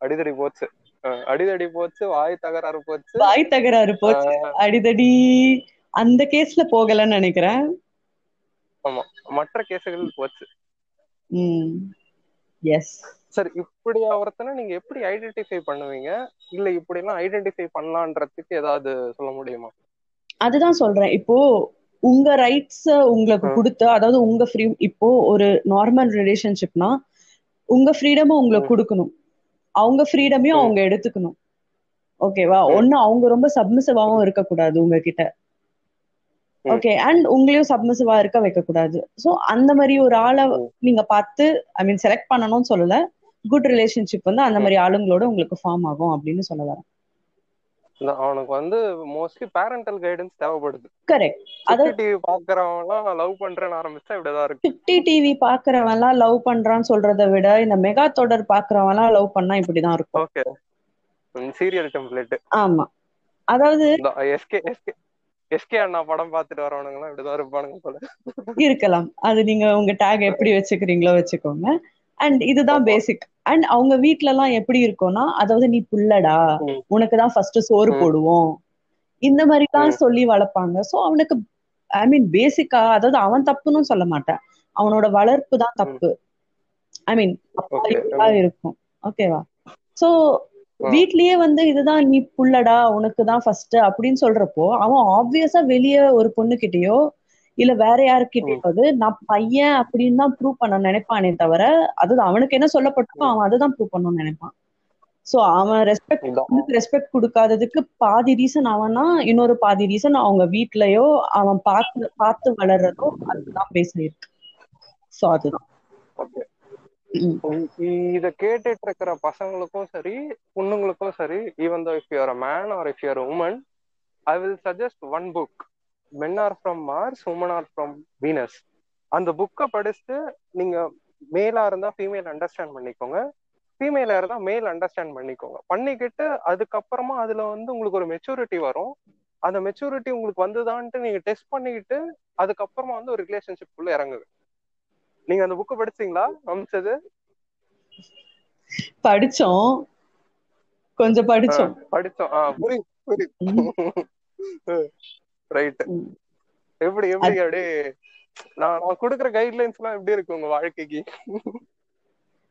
அடிதடி போச்சு. அடிதடி போச்சு வாய் தகராறு போச்சு. வாய் தகராறு போச்சு. அடிதடி அந்த கேஸ்ல போகலன்னு நினைக்கிறேன். ஆமா மற்ற கேசுகள் போச்சு. ம். எஸ் சரி இப்படி ஒருத்தனை நீங்க எப்படி ஐடென்டிஃபை பண்ணுவீங்க? இல்ல இப்படி எல்லாம் ஐடென்டிஃபை பண்ணலான்றதுக்கு ஏதாவது சொல்ல முடியுமா? அதுதான் சொல்றேன் இப்போ உங்க ரைட்ஸ் உங்களுக்கு. கொடுத்து அதாவது உங்க ஃப்ரீ இப்போ ஒரு நார்மல் ரிலேஷன்ஷிப்னா உங்க ஃப்ரீடமும் உங்களுக்கு. கொடுக்கணும் அவங்க ஃப்ரீடமையும். அவங்க எடுத்துக்கணும் ஓகேவா. ஒண்ணு அவங்க ரொம்ப சப்மிசிவாவும் இருக்கக்கூடாது உங்ககிட்ட. ஓகே அண்ட் உங்களையும் சப்மிசிவா இருக்க வைக்க கூடாது சோ அந்த மாதிரி ஒரு ஆளை. நீங்க பார்த்து ஐ மீன் செலக்ட் பண்ணணும்னு சொல்லல குட் ரிலேஷன்ஷிப் வந்து அந்த. மாதிரி ஆளுங்களோட உங்களுக்கு ஃபார்ம் ஆகும் அப்படின்னு சொல்ல வரேன் அவனுக்கு வந்து மோஸ்ட்லி பேரண்டல் கைடன்ஸ் தேவைப்படுது. கரெக்ட் அது சுட்டி டிவி பாக்குறவன்லாம் லவ் பண்றேன்னு ஆரம்பிச்சா இப்படிதான் இருக்கு. சுட்டி டிவி பாக்குறவன்லாம் லவ் பண்றான்னு சொல்றதை விட இந்த மெகா தொடர் பாக்குறவன்லாம் லவ் பண்ணா இப்படிதான் இருக்கும். ஓகே சீரியல் டெம்ப்ளேட் ஆமா. அதாவது எஸ்கே எஸ்கே எஸ்கே அண்ணா படம் பார்த்துட்டு வரவனுங்க எல்லாம் இப்படிதான் இருப்பானுங்க போல. இருக்கலாம். அது நீங்க உங்க டேக் எப்படி வச்சுக்கிறீங்களோ வச்சுக்கோங்க. அண்ட் இதுதான். பேசிக் அண்ட் அவங்க வீட்ல எல்லாம் எப்படி இருக்கும்னா அதாவது நீ புள்ளடா ம். உனக்கு தான் ஃபர்ஸ்ட் சோறு. போடுவோம் இந்த மாதிரி தான். சொல்லி வளர்ப்பாங்க சோ அவனுக்கு ஐ மீன் பேசிக்கா அதாவது அவன் தப்புன்னு சொல்ல மாட்டேன் அவனோட வளர்ப்பு தான் தப்பு ஐ மீன் இருக்கும் ஓகேவா சோ. வீட்லயே வந்து இதுதான் நீ புள்ளடா உனக்கு தான் ஃபர்ஸ்ட் அப்படின்னு சொல்றப்போ அவன் ஆப்வியஸா வெளிய ஒரு பொண்ணு கிட்டயோ இல்ல வேற யாருக்கிட்டயாவது நான் பையன் அப்படின்னு தான் ப்ரூவ் பண்ண நினைப்பானே தவிர அது அவனுக்கு என்ன சொல்லப்பட்டோ அவன் அதுதான் ப்ரூவ் பண்ணணும்னு நினைப்பான். சோ அவன் ரெஸ்பெக்ட் ரெஸ்பெக்ட் கொடுக்காததுக்கு பாதி ரீசன் அவனா இன்னொரு பாதி ரீசன் அவங்க வீட்லயோ அவன் பார்த்து பார்த்து வளர்றதோ அதுதான் பேச இருக்கு சோ அதுதான். இத கேட்டுட்டு இருக்கிற பசங்களுக்கும் சரி பொண்ணுங்களுக்கும் சரி even though if you're a man or if you're woman I will suggest one book men are from Mars women are from Venus அந்த புக்கை படிச்சுட்டு நீங்க மேலா இருந்தா ஃபீமேல் அண்டர்ஸ்டாண்ட் பண்ணிக்கோங்க. ஃபீமேலா இருந்தா மேல் அண்டர்ஸ்டாண்ட் பண்ணிக்கோங்க. பண்ணிக்கிட்டு அதுக்கப்புறமா அதுல வந்து உங்களுக்கு ஒரு மெச்சூரிட்டி வரும். அந்த மெச்சூரிட்டி உங்களுக்கு வந்துதான்ட்டு நீங்க டெஸ்ட் பண்ணிக்கிட்டு அதுக்கப்புறமா வந்து ஒரு ரிலேஷன்ஷிப் உள்ள இறங்குங்க நீங்க அந்த புக்கை படிச்சீங்களா அமிச்சது படிச்சோம். கொஞ்சம் படிச்சோம். படிச்சோம். ஆ புரியுது புரியுது. ரைட். எப்படி எப்படி அப்படியே நான் நான் கொடுக்குற கைட்லைன்ஸ் எல்லாம் எப்படி இருக்கு உங்க வாழ்க்கைக்கு?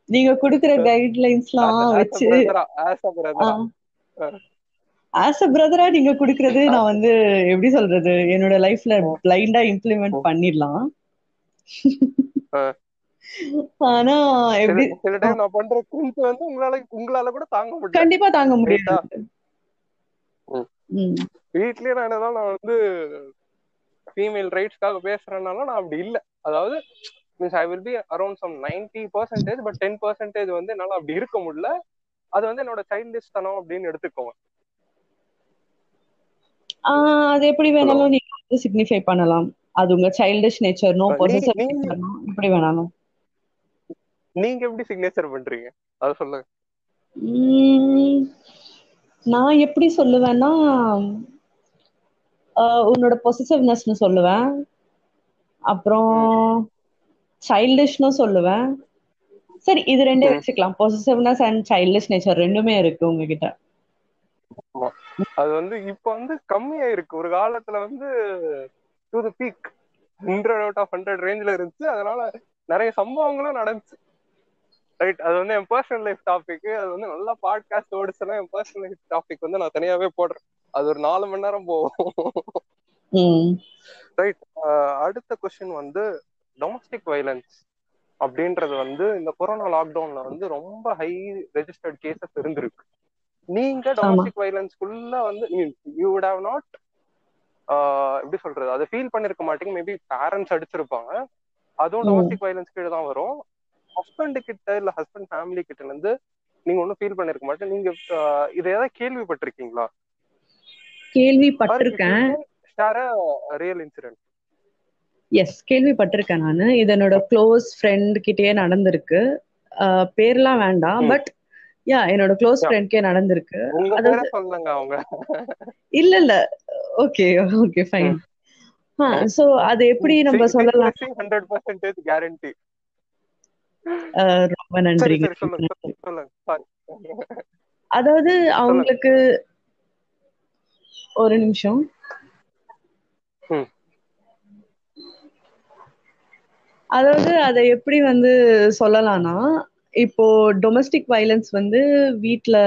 நீங்க குடுக்குற கைட்லைன்ஸ்லாம் வச்சு ஆஸ் அ பிரதரா ஆஸ் அ பிரதரா நீங்க குடுக்கறது நான் வந்து எப்படி சொல்றது? என்னோட லைஃப்ல பிளைண்டா இம்ப்ளிமெண்ட் பண்ணிடலாம். ஆனா எப்படி சில டைம் நான் பண்ற குஞ்சு வந்து உங்களால உங்களால கூட தாங்க முடியல. கண்டிப்பா தாங்க முடியாது. வீட்லயே நான் என்னதான் நான் வந்து ஃபீமேல் ரைட்ஸ்க்காக பேசுறேன்னால நான் அப்படி இல்ல. அதாவது means I will be around some ninety percentage but ten percentage வந்து என்னால அப்படி இருக்க முடியல. அது வந்து என்னோட சைல்டிஷ் தனம் அப்படின்னு எடுத்துக்கோங்க. அது எப்படி வேணாலும் நீங்க வந்து சிக்னிஃபை பண்ணலாம். அது உங்க சைல்டிஷ் நேச்சர்னோ நீ- பொசசிவ் எப்படி வேணாலும். நீங்க எப்படி சிக்னேச்சர் பண்றீங்க? அத சொல்லுங்க. நான் எப்படி சொல்லுவேன்னா உன்னோட பொசசிவ்னஸ்னு சொல்லுவேன். அப்புறம் சைல்டிஷ்னு சொல்லுவேன். சரி இது ரெண்டே. வச்சுக்கலாம். பொசசிவ்னஸ் அண்ட் சைல்டிஷ் நேச்சர் ரெண்டுமே இருக்கு உங்ககிட்ட. அது வந்து இப்ப வந்து கம்மியா இருக்கு ஒரு காலத்துல வந்து to the peak hundred out of hundred ரேஞ்சில இருந்துச்சு. அதனால நிறைய சம்பவங்களும் நடந்துச்சு. ரைட் அது வந்து என் பர்சனல் லைஃப் டாபிக் அது வந்து நல்லா பாட்காஸ்ட் ஓடிச்சுன்னா என் பர்சனல் லைஃப் டாபிக் வந்து நான் தனியாவே போடுறேன். அது ஒரு நாலு மணி நேரம் போகும். ரைட் அடுத்த கொஸ்டின் வந்து டொமஸ்டிக் வைலன்ஸ் அப்படின்றது வந்து இந்த கொரோனா லாக்டவுன்ல வந்து ரொம்ப ஹை ரெஜிஸ்டர்ட் கேசஸ் இருந்திருக்கு. நீங்க டொமஸ்டிக் வைலன்ஸ்குள்ள வந்து யூ வுட் ஹவ் நாட் எப்படி சொல்றது? அதை ஃபீல் பண்ணிருக்க மாட்டீங்க. மேபி பேரண்ட்ஸ் அடிச்சிருப்பாங்க. அதுவும். டொமஸ்டிக் வைலன்ஸ் கீழே தான் வரும். ஹஸ்பண்ட் கிட்ட இல்ல ஹஸ்பண்ட் ஃபேமிலி கிட்ட இருந்து நீங்க ஒன்றும் ஃபீல் பண்ணிருக்க மாட்டேன் நீங்க இதை ஏதாவது கேள்விப்பட்டிருக்கீங்களா? கேள்விப்பட்டிருக்கேன். ரியல் இன்சிடென்ட் எஸ் கேள்விப்பட்டிருக்கேன் நானு. இது என்னோட க்ளோஸ் ஃப்ரெண்ட் கிட்டயே நடந்திருக்கு. பேர்லாம் வேண்டாம். பட் யா என்னோட க்ளோஸ். ஃப்ரெண்ட்கே நடந்திருக்கு. இல்ல இல்ல. ஓகே ஓகே ஃபைன் சோ அது எப்படி நம்ம சொல்லலாம்? ஹண்ட்ரட் பர்சன்டேஜ் கேரண்டி அஹ் ரொம்ப நன்றிங்க. Sorry. அதாவது அவங்களுக்கு ஒரு நிமிஷம். அதாவது அதை எப்படி வந்து சொல்லலாம்னா இப்போ டொமஸ்டிக் வயலன்ஸ் வந்து வீட்ல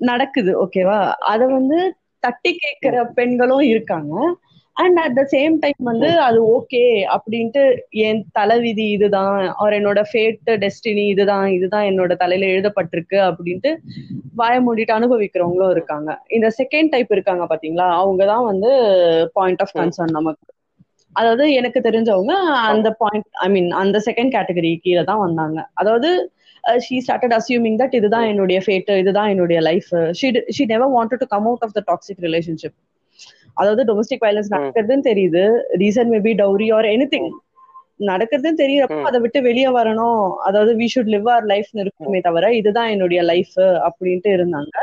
நடக்குது ஓகேவா அத வந்து தட்டி கேட்கிற பெண்களும் இருக்காங்க. And at the same time வந்து அது ஓகே அப்படின்ட்டு என் தலைவிதி இதுதான் அவர் என்னோட ஃபேட் டெஸ்டினி இதுதான் இதுதான் என்னோட தலையில எழுதப்பட்டிருக்கு அப்படின்ட்டு வாய மூடிட்டு அனுபவிக்கிறவங்களும் இருக்காங்க. இந்த செகண்ட் டைப் இருக்காங்க பாத்தீங்களா அவங்க தான் வந்து பாயிண்ட் ஆஃப் கன்சர்ன் நமக்கு. அதாவது எனக்கு தெரிஞ்சவங்க அந்த பாயிண்ட் ஐ மீன் அந்த செகண்ட் கேட்டகரி கீழே தான் வந்தாங்க. அதாவது ஷீ ஸ்டார்டட் அசியூமிங் தட் இதுதான் என்னுடைய ஃபேட் இதுதான் என்னுடைய life she she never wanted to come out of the toxic relationship அதாவது டொமஸ்டிக் வயலன்ஸ் நடக்கிறதுன்னு தெரியுது. Reason maybe dowry or anything நடக்கிறதுன்னு தெரியறப்போ அதை விட்டு வெளியே வரணும். அதாவது we should live our life இருக்குமே தவிர இதுதான் என்னுடைய லைஃப் அப்படின்ட்டு இருந்தாங்க.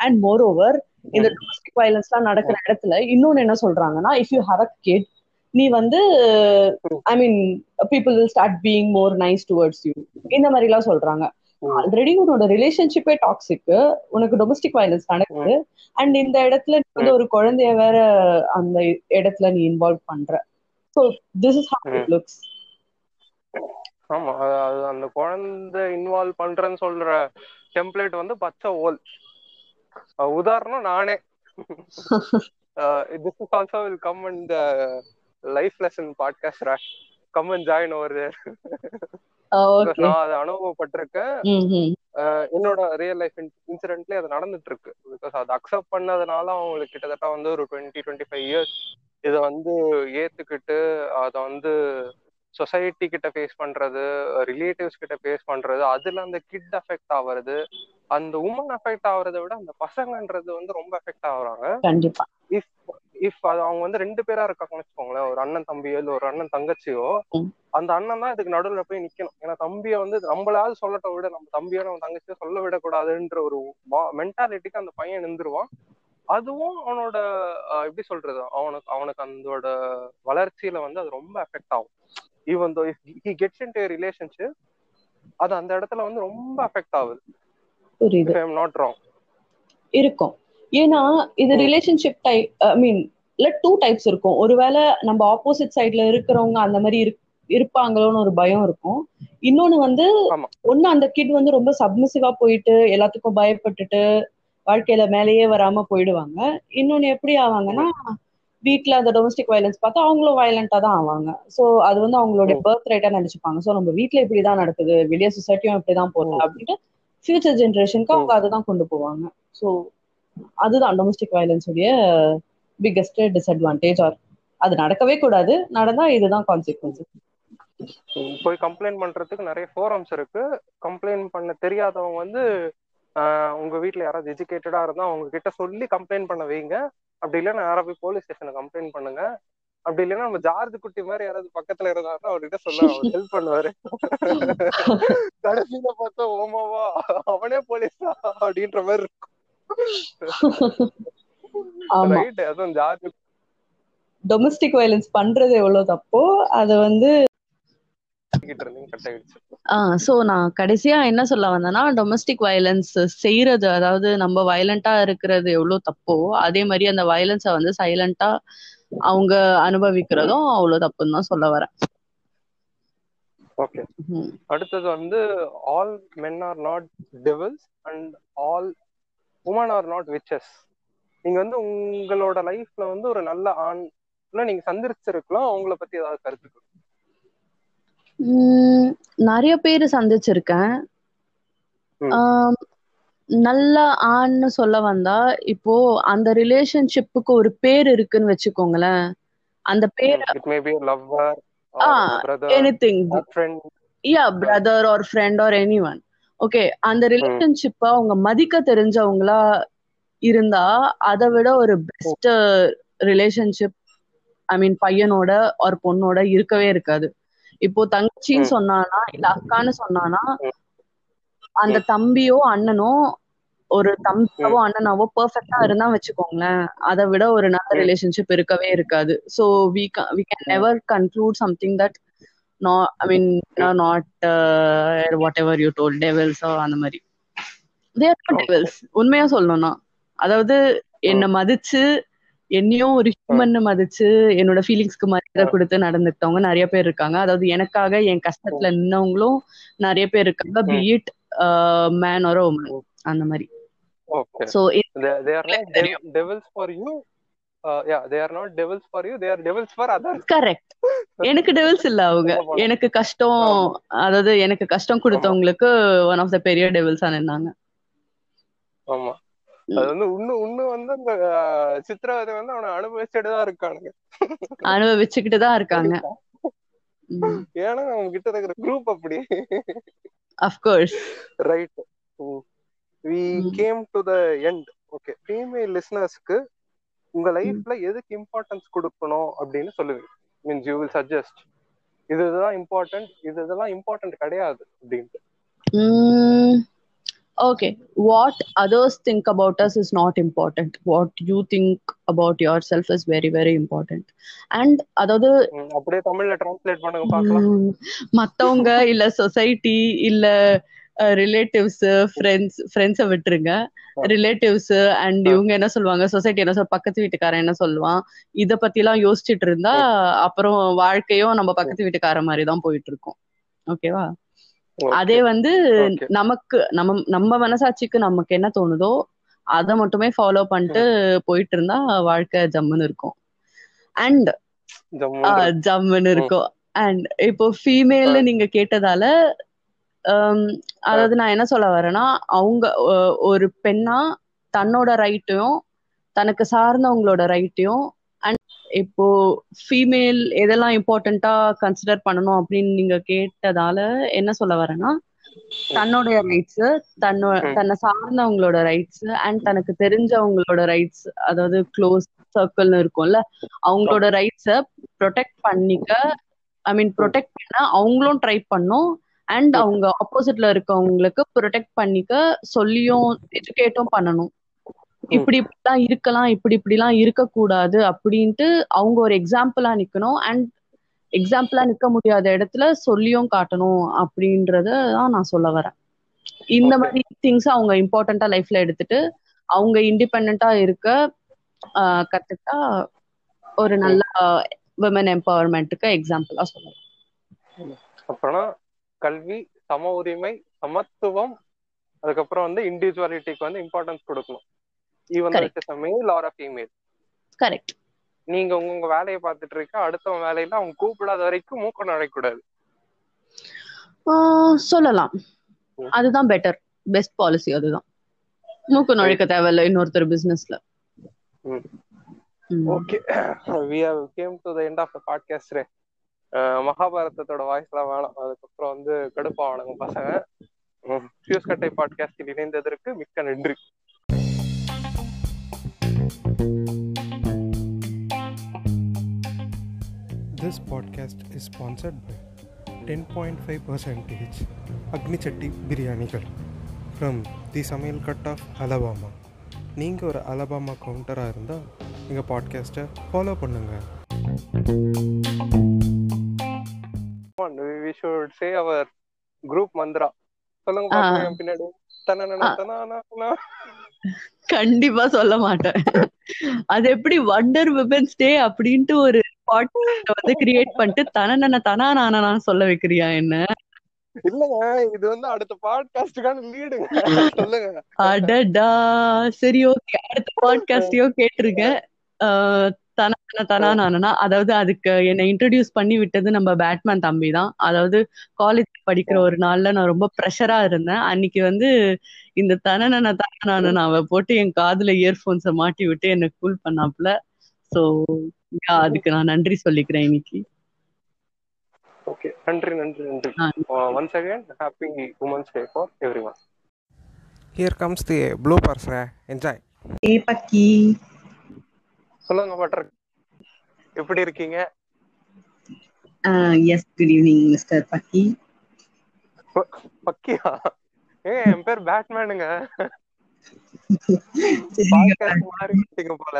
அண்ட் மோர் ஓவர் இந்த டொமஸ்டிக் வயலன்ஸ் எல்லாம் நடக்கிற இடத்துல இன்னொன்னு என்ன சொல்றாங்கன்னா if you have a kid நீ வந்து I mean people will start being more nice towards you இந்த மாதிரி எல்லாம் சொல்றாங்க. ஆல்ரெடி உன்னோட ரிலேஷன்ஷிப்பே டாக்ஸிக் உனக்கு டொமஸ்டிக் வயலன்ஸ் நடக்குது. அண்ட் இந்த இடத்துல நீ வந்து ஒரு குழந்தைய வேற அந்த இடத்துல நீ இன்வால்வ் பண்ற. So this is how it looks ஆமா அது அந்த குழந்தை இன்வால்வ் பண்றேன்னு சொல்ற டெம்ப்ளேட் வந்து பச்சை ஓல். உதாரணம் நானே. This is also will come the life lesson podcast come and join over நான் அதை அனுபவப்பட்டிருக்கேன் என்னோட ரியல் லைஃப் இன்சிடென்ட்லயே அது நடந்துட்டு இருக்கு பிகாஸ் அதை அக்செப்ட் பண்ணதுனால அவங்களுக்கு கிட்டத்தட்ட வந்து ஒரு டுவெண்ட்டி டுவெண்ட்டி ஃபைவ் இயர்ஸ் இதை வந்து ஏத்துக்கிட்டு அதை வந்து சொசைட்டி கிட்ட ஃபேஸ் பண்றது ரிலேட்டிவ்ஸ் கிட்ட ஃபேஸ் பண்றது அதுல அந்த கிட் அஃபெக்ட் ஆகுறது அந்த உமன் அஃபெக்ட் ஆகுறத விட அந்த பசங்கன்றது வந்து ரொம்ப அஃபெக்ட் ஆகுறாங்க. கண்டிப்பா. இஃப் இஃப் அது அவங்க வந்து ரெண்டு பேரா இருக்காங்கன்னு வச்சுக்கோங்களேன். ஒரு அண்ணன் தம்பியோ இல்ல ஒரு அண்ணன் தங்கச்சியோ. அந்த அண்ணன் தான் இதுக்கு நடுவுல போய் நிக்கணும். ஏன்னா தம்பியை வந்து நம்மளாவது சொல்லட்ட விட நம்ம தம்பியோ நம்ம தங்கச்சியோ சொல்ல விடக்கூடாதுன்ற ஒரு மென்டாலிட்டிக்கு அந்த பையன் நின்றுவான் அதுவும் அவனோட எப்படி சொல்றது? அவனுக்கு அவனுக்கு அதோட வளர்ச்சியில வந்து அது ரொம்ப அஃபெக்ட் ஆகும். Even though he gets in relationship அது அந்த இடத்துல வந்து ரொம்ப அஃபெக்ட் ஆகுது. இஃப் நாட் ராங் இருக்கும். ஏன்னா இது. ரிலேஷன்ஷிப் டைப் ஐ மீன் இல்ல டூ டைப்ஸ் இருக்கும். ஒருவேளை நம்ம ஆப்போசிட் சைட்ல இருக்கிறவங்க அந்த மாதிரி இருக்- இருப்பாங்களோன்னு ஒரு பயம் இருக்கும். இன்னொன்னு வந்து. ஒண்ணு அந்த கிட் வந்து ரொம்ப சப்மிசிவா போயிட்டு எல்லாத்துக்கும் பயப்பட்டுட்டு வாழ்க்கையில மேலேயே வராம போயிடுவாங்க. இன்னொன்னு எப்படி ஆவாங்கன்னா வீட்ல அந்த டொமஸ்டிக் வயலன்ஸ் பார்த்தா அவங்களும் வயலண்டா தான் ஆவாங்க. சோ அது வந்து அவங்களுடைய பர்த் ரைட்டா நினைச்சுப்பாங்க. சோ நம்ம வீட்ல இப்படிதான் நடக்குது வெளியே சொசைட்டியும் இப்படிதான் போகுது. அப்படின்ட்டு ஃபியூச்சர் ஜென்ரேஷனுக்கு அவங்க அதுதான் கொண்டு போவாங்க. ஸோ அதுதான் டொமஸ்டிக் வயலன்ஸ் உடைய பிக்கஸ்ட் டிஸ்அட்வான்டேஜ் ஆர் அது நடக்கவே கூடாது. நடந்தா இதுதான் கான்சிக்வன்ஸ் போய் கம்ப்ளைண்ட் பண்றதுக்கு நிறைய ஃபோரம்ஸ் இருக்கு. கம்ப்ளைண்ட் பண்ண தெரியாதவங்க வந்து ஆஹ் உங்க வீட்டுல யாராவது எஜுகேட்டடா இருந்தா அவங்க கிட்ட சொல்லி கம்ப்ளைண்ட் பண்ண வைங்க. அப்படி இல்லைன்னா யாரா போய் போலீஸ் ஸ்டேஷன்ல கம்ப்ளைண்ட் பண்ணுங்க. அப்படி இல்லைன்னா நம்ம ஜார்ஜ் குட்டி மாதிரி யாராவது பக்கத்துல இருந்தாருன்னா அவர்கிட்ட சொல்ல அவர் ஹெல்ப் பண்ணுவாரு. கடைசியில பார்த்தா ஓமாவா? அவனே போலீஸா அப்படின்ற மாதிரி இருக்கும். ரைட் அதான் ஜார்ஜ் டொமஸ்டிக் வயலன்ஸ் பண்றது எவ்வளவு தப்போ அதை வந்து சோ நான் கடைசியா என்ன சொல்ல வந்தேன்னா டொமஸ்டிக் வயலன்ஸ் செய்யறது அதாவது நம்ம வயலண்டா இருக்கிறது எவ்வளவு தப்போ அதே மாதிரி அந்த வயலன்ஸை வந்து சைலண்டா அவங்க அனுபவிக்கிறதும் அவ்வளவு தப்புன்னு தான் சொல்ல வரேன். ஓகே. அடுத்தது வந்து all men are not devils and all women are not witches நீங்க வந்து உங்களோட லைஃப்ல வந்து ஒரு நல்ல ஆண் நீங்க சந்திச்சிருக்கலாம் அவங்கள பத்தி ஏதாவது கருத்து உம் நிறைய பேர் சந்திச்சிருக்கேன். நல்ல ஆண்னு சொல்ல வந்தா இப்போ அந்த ரிலேஷன்ஷிப்புக்கு ஒரு பேர் இருக்குன்னு வச்சுக்கோங்களேன். அந்த பேர் anything friend yeah brother or friend or any one okay அந்த ரிலேஷன்ஷிப்ப அவங்க மதிக்க தெரிஞ்சவங்களா இருந்தா அதை விட ஒரு பெஸ்ட் ரிலேஷன்ஷிப் ஐ மீன் பையனோட ஒரு பொண்ணோட இருக்கவே இருக்காது இப்போ தங்கச்சின்னு. சொன்னானா இல்ல அக்கான்னு சொன்னானா. அந்த தம்பியோ அண்ணனோ ஒரு தம்பியாவோ அண்ணனாவோ பெர்ஃபெக்டா இருந்தா வச்சுக்கோங்களேன் அதை விட ஒரு நல்ல. ரிலேஷன்ஷிப் இருக்கவே இருக்காது so we we can never conclude something that நா I mean not what ever you told devils அந்த மாதிரி. There Okay. டெவல்ஸ் உண்மையா சொல்லணும்னா அதாவது என்னை மதிச்சு என்னையும் ஒரு ஹியூமன் மதிச்சு என்னோட ஃபீலிங்ஸ்க்கு மரியாதை கொடுத்து நடந்துக்கிட்டவங்க நிறைய பேர் இருக்காங்க. அதாவது எனக்காக என் கஷ்டத்துல நின்னவங்களும் நிறைய பேர் இருக்காங்க. பீட் மேன் ஒரு உமன். அந்த மாதிரி. Okay so they, they are not எனக்கு தெரியும். Uh, not devils for you they are devils for others. Correct எனக்கு டெவல்ஸ் இல்ல அவங்க. எனக்கு கஷ்டம். அதாவது எனக்கு கஷ்டம் கொடுத்தவங்களுக்கு ஒன் ஆஃப் த பெரிய டெவல்ஸா நின்னாங்க. ஆமா. அது வந்து இன்னும் இன்னும் வந்து அந்த அஹ், சித்திரவதை வந்து அவனை அனுபவிச்சுட்டு தான் இருக்கானுங்க. அனுபவிச்சுக்கிட்டு தான் இருக்காங்க. ஏன்னா அவங்க கிட்ட இருக்கிற குரூப் அப்படி. Of course right we. Came to the end okay female லிசனர்ஸ்க்கு உங்க லைஃப்ல எதுக்கு இம்பார்ட்டன்ஸ் கொடுக்கணும் அப்படின்னு சொல்லுவீங்க மீன்ஸ் யூ வில் சஜஸ்ட் இது இதுதான் இம்பார்ட்டன்ட் இது இதெல்லாம் இம்பார்ட்டன்ட் கிடையாது அப்படின்ட்டு. Okay what others think about us is not important what you think about your self is very very important and அதாவது அப்படியே தமிழ்ல டிரான்ஸ்லேட் பண்ணுங்க பார்க்கலாம். மத்தவங்க இல்ல சொசைட்டி இல்ல ரிலேட்டிவ்ஸ் ஃப்ரெண்ட்ஸ் ஃப்ரெண்ட்ஸை விட்டுருங்க. Relatives and. இவங்க என்ன சொல்லுவாங்க சொசைட்டி என்ன சொல் பக்கத்து வீட்டுக்காரன் என்ன சொல்லுவான் இத பத்தி எல்லாம் யோசிச்சுட்டு இருந்தா அப்புறம் வாழ்க்கையும் நம்ம பக்கத்து வீட்டுக்கார மாதிரி தான் போயிட்டு இருக்கும் ஓகேவா அதே வந்து. நமக்கு நம்ம நம்ம மனசாட்சிக்கு நமக்கு என்ன தோணுதோ அதை மட்டுமே ஃபாலோ பண்ணிட்டு போயிட்டு இருந்தா வாழ்க்கை ஜம்முன்னு இருக்கும். அண்ட் ஜம்மு ஜம்முன்னு இருக்கும். அண்ட் இப்போ ஃபீமேல் நீங்க கேட்டதால அதாவது நான் என்ன சொல்ல வரேன்னா அவங்க ஒரு பெண்ணா தன்னோட ரைட்டையும் தனக்கு சார்ந்தவங்களோட ரைட்டையும் அண்ட் இப்போ ஃபீமேல் எதெல்லாம் இம்பார்ட்டண்டா கன்சிடர் பண்ணணும் அப்படின்னு நீங்க கேட்டதால என்ன சொல்ல வரேன்னா தன்னுடைய ரைட்ஸ் தன்னோ. தன்னை சார்ந்தவங்களோட ரைட்ஸ் அண்ட் தனக்கு தெரிஞ்சவங்களோட ரைட்ஸ் அதாவது க்ளோஸ் சர்க்கிள்னு இருக்கும்ல அவங்களோட ரைட்ஸ ப்ரொடெக்ட் பண்ணிக்க ஐ மீன் ப்ரொடெக்ட் பண்ண அவங்களும் ட்ரை பண்ணும் அண்ட் அவங்க ஆப்போசிட்ல இருக்கவங்களுக்கு ப்ரொடெக்ட் பண்ணிக்க சொல்லியும் எஜுகேட்டும் பண்ணணும். இப்படி இப்படிலாம் இருக்கலாம் இப்படி இப்படிலாம் இருக்கக்கூடாது அப்படின்ட்டு அவங்க ஒரு எக்ஸாம்பிளா நிக்கணும். அண்ட் எக்ஸாம்பிளா நிக்க முடியாத இடத்துல சொல்லியும் காட்டணும் அப்படின்றத தான் நான் சொல்ல வரேன். இந்த. மாதிரி திங்ஸ் அவங்க இம்பார்ட்டண்டா லைஃப்ல எடுத்துட்டு அவங்க இண்டிபெண்டா இருக்க கத்துக்கிட்டா ஒரு நல்ல விமன் எம்பவர்மெண்ட்டுக்கு எக்ஸாம்பிளா சொல்லலாம். அப்புறம் கல்வி சம உரிமை சமத்துவம் அதுக்கப்புறம் வந்து இண்டிவிஜுவாலிட்டிக்கு வந்து இம்பார்ட்டன்ஸ் கொடுக்கணும். Even male or female correct நீங்க உங்க உங்க வேலையை பார்த்துட்டு இருக்க அடுத்தவன் வேலையில அவங்க கூப்பிடாத வரைக்கும் மூக்க நுழைக்கூடாது சொல்லலாம். அதுதான் பெட்டர் பெஸ்ட் பாலிசி அதுதான். மூக்கு நுழைக்க தேவையில்ல இன்னொருத்தர் பிசினஸ்ல. Okay we have came to the end of the podcast மகாபாரதத்தோட வாய்ஸ்லாம் வேணாம். அதுக்கப்புறம் வந்து கடுப்பாவானுங்க பசங்க. ஃபியூஸ் கட்டை பாட்காஸ்டில் இணைந்ததற்கு மிக்க நன்றி. This podcast is sponsored by 10.5 percentage அக்னிச்சட்டி பிரியாணிகள் ஃப்ரம் தி சமையல் கட் ஆஃப் அலபாமா நீங்கள் ஒரு அலபாமா கவுண்டராக இருந்தால் எங்கள் பாட்காஸ்ட்டை ஃபாலோ பண்ணுங்கள் we should say our group mantra சொல்லுங்க பின்னாடி. கண்டிப்பா சொல்ல மாட்டேன். அது எப்படி வண்டர் விமன்ஸ் டே அப்படின்ட்டு ஒரு பாட்காஸ்ட் வந்து கிரியேட் பண்ணிட்டு தனன தனா நானா சொல்ல வைக்கிறியா என்ன? இல்லங்க இது வந்து அடுத்த பாட்காஸ்டுக்கான லீடுங்க சொல்லுங்க. அடடா. சரி ஓகே அடுத்த பாட்காஸ்டையோ கேட்டிருங்க தன தனா நானா அதாவது அதுக்கு என்னை இன்ட்ரடியூஸ் பண்ணி விட்டது நம்ம பேட்மேன் தம்பி தான். அதாவது காலேஜ் படிக்கிற ஒரு நாள்ல நான் ரொம்ப ப்ரெஷரா இருந்தேன். அன்னைக்கு வந்து இந்த தனனன தனநானனாவை போட்டு என் காதுல இயர்போன்ஸை மாட்டி விட்டு என்னை கூல் பண்ணாப்புல. சோ அதுக்கு நான் நன்றி சொல்லிக்கிறேன் இன்னைக்கு. ஓகே நன்றி நன்றி நன்றி. Once again happy women's day for every one here comes the bloopers enjoy a பக்கி சொல்லுங்க பட்டர் எப்படி இருக்கீங்க? எஸ் குட் ஈவினிங் மிஸ்டர் பக்கி பக்கியா? ஏ என் பேர் பேட்மேனுங்க. போல.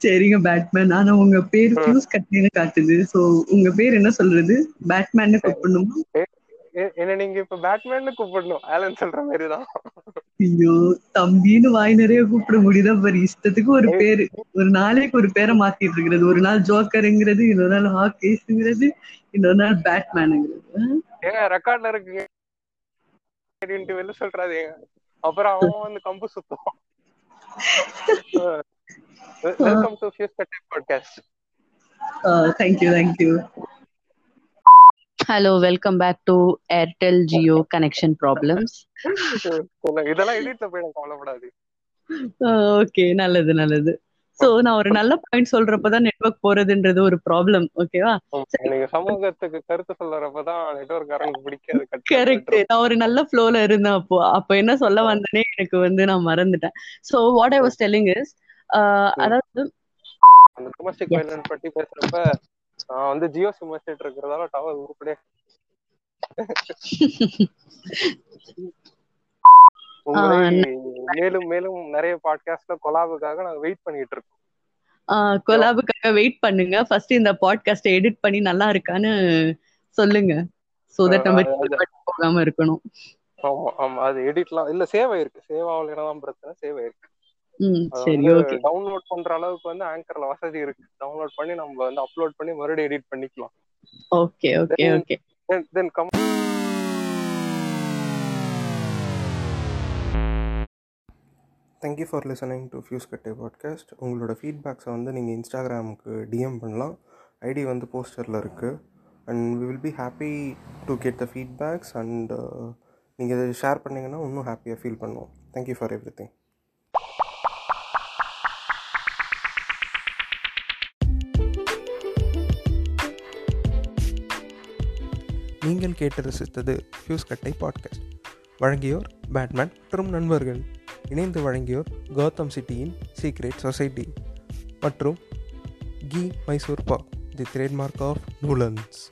சரிங்க பேட்மேன் ஆனா உங்க பேர் ஃபியூஸ் கட்னு காட்டுது. சோ உங்க பேர் என்ன சொல்றது? பேட்மேன்னு கூப்பிடணுமா? என்ன நீங்க இப்ப பேட்மேன்னு கூப்பிடணும். ஆலன் சொல்ற மாதிரி தான் ஐயோ தம்பின்னு வாய் நிறைய கூப்பிட முடியுதா? பாரு இஷ்டத்துக்கு ஒரு பேரு. ஒரு நாளைக்கு ஒரு பேரை மாத்திட்டு இருக்கிறது. ஒரு நாள் ஜோக்கருங்கிறது இன்னொரு நாள் ஹாக்கேஸ்ங்கிறது இன்னொரு நாள் பேட்மேனுங்கிறது. ஏங்க ரெக்கார்ட்ல இருக்குங்க அப்படின்ட்டு வெளில சொல்றாதீங்க. அப்புறம் அவன் வந்து கம்பு சுத்துவான். Welcome to fuse podcast thank you thank you Hello, welcome back to Airtel Geo connection problems. இதெல்லாம் எடிட்ல போயிடும் கவலைப்படாது ஓகே நல்லது நல்லது. சோ நான் ஒரு நல்ல பாயிண்ட் சொல்றப்பதான் நெட்வொர்க் போறதுன்றது ஒரு ப்ராப்ளம் ஓகேவா நீங்க சமூகத்துக்கு கருத்து சொல்றப்பதான் நெட்வொர்க் காரனுக்கு பிடிக்காது கரெக்ட். நான் ஒரு நல்ல ஃப்ளோல இருந்தேன் அப்போ. அப்ப என்ன சொல்ல வந்தனே எனக்கு வந்து நான் மறந்துட்டேன். So what I was telling is அதாவது அந்த டொமஸ்டிக் வைலன்ஸ் பத்தி பேசுறப்ப நான் வந்து ஜியோ சிம் வச்சுட்டு இருக்கிறதால டவர் உருப்படியா மேலும் மேலும் நிறைய பாட்காஸ்ட்ல கொலாபுக்காக நாங்க வெயிட் பண்ணிட்டு இருக்கோம். கொலாபுக்காக வெயிட் பண்ணுங்க. ஃபர்ஸ்ட் இந்த பாட்காஸ்ட் எடிட் பண்ணி நல்லா இருக்கான்னு சொல்லுங்க. சோ தட் நம்ம போகாம இருக்கணும். ஆமா ஆமா அது எடிட்லாம் இல்ல சேவை இருக்கு சேவ் ஆகலைன்னா தான் பிரச்சனை. சேவை இருக்கு ம் அது சரி வந்து ஓகே. டவுன்லோட் பண்ற அளவுக்கு வந்து ஆங்கர்ல வசதி இருக்கு. டவுன்லோட் பண்ணி நம்ம வந்து அப்லோட் பண்ணி மறுபடியும் எடிட் பண்ணிக்கலாம். Okay okay okay. Then come thank you for listening to fuse Katte podcast உங்களோட ஃபீட்பேக்ஸை வந்து நீங்கள் இன்ஸ்டாகிராமுக்கு டிஎம் பண்ணலாம். ஐடி வந்து போஸ்டரில் இருக்குது and we will be happy to get the feedbacks and நீங்கள் இதை ஷேர் பண்ணிங்கன்னா இன்னும் ஹாப்பியாக ஃபீல் பண்ணுவோம். தேங்க்யூ ஃபார் எவ்ரி திங் நீங்கள் கேட்டு ரசித்தது ஃபியூஸ் கட்டை பாட்காஸ்ட் வழங்கியோர் பேட்மேன் மற்றும் நண்பர்கள். இணைந்து வழங்கியோர் கௌதம் சிட்டியின் சீக்ரெட் சொசைட்டி மற்றும் கி Mysore pak the trademark of நூலன்ஸ்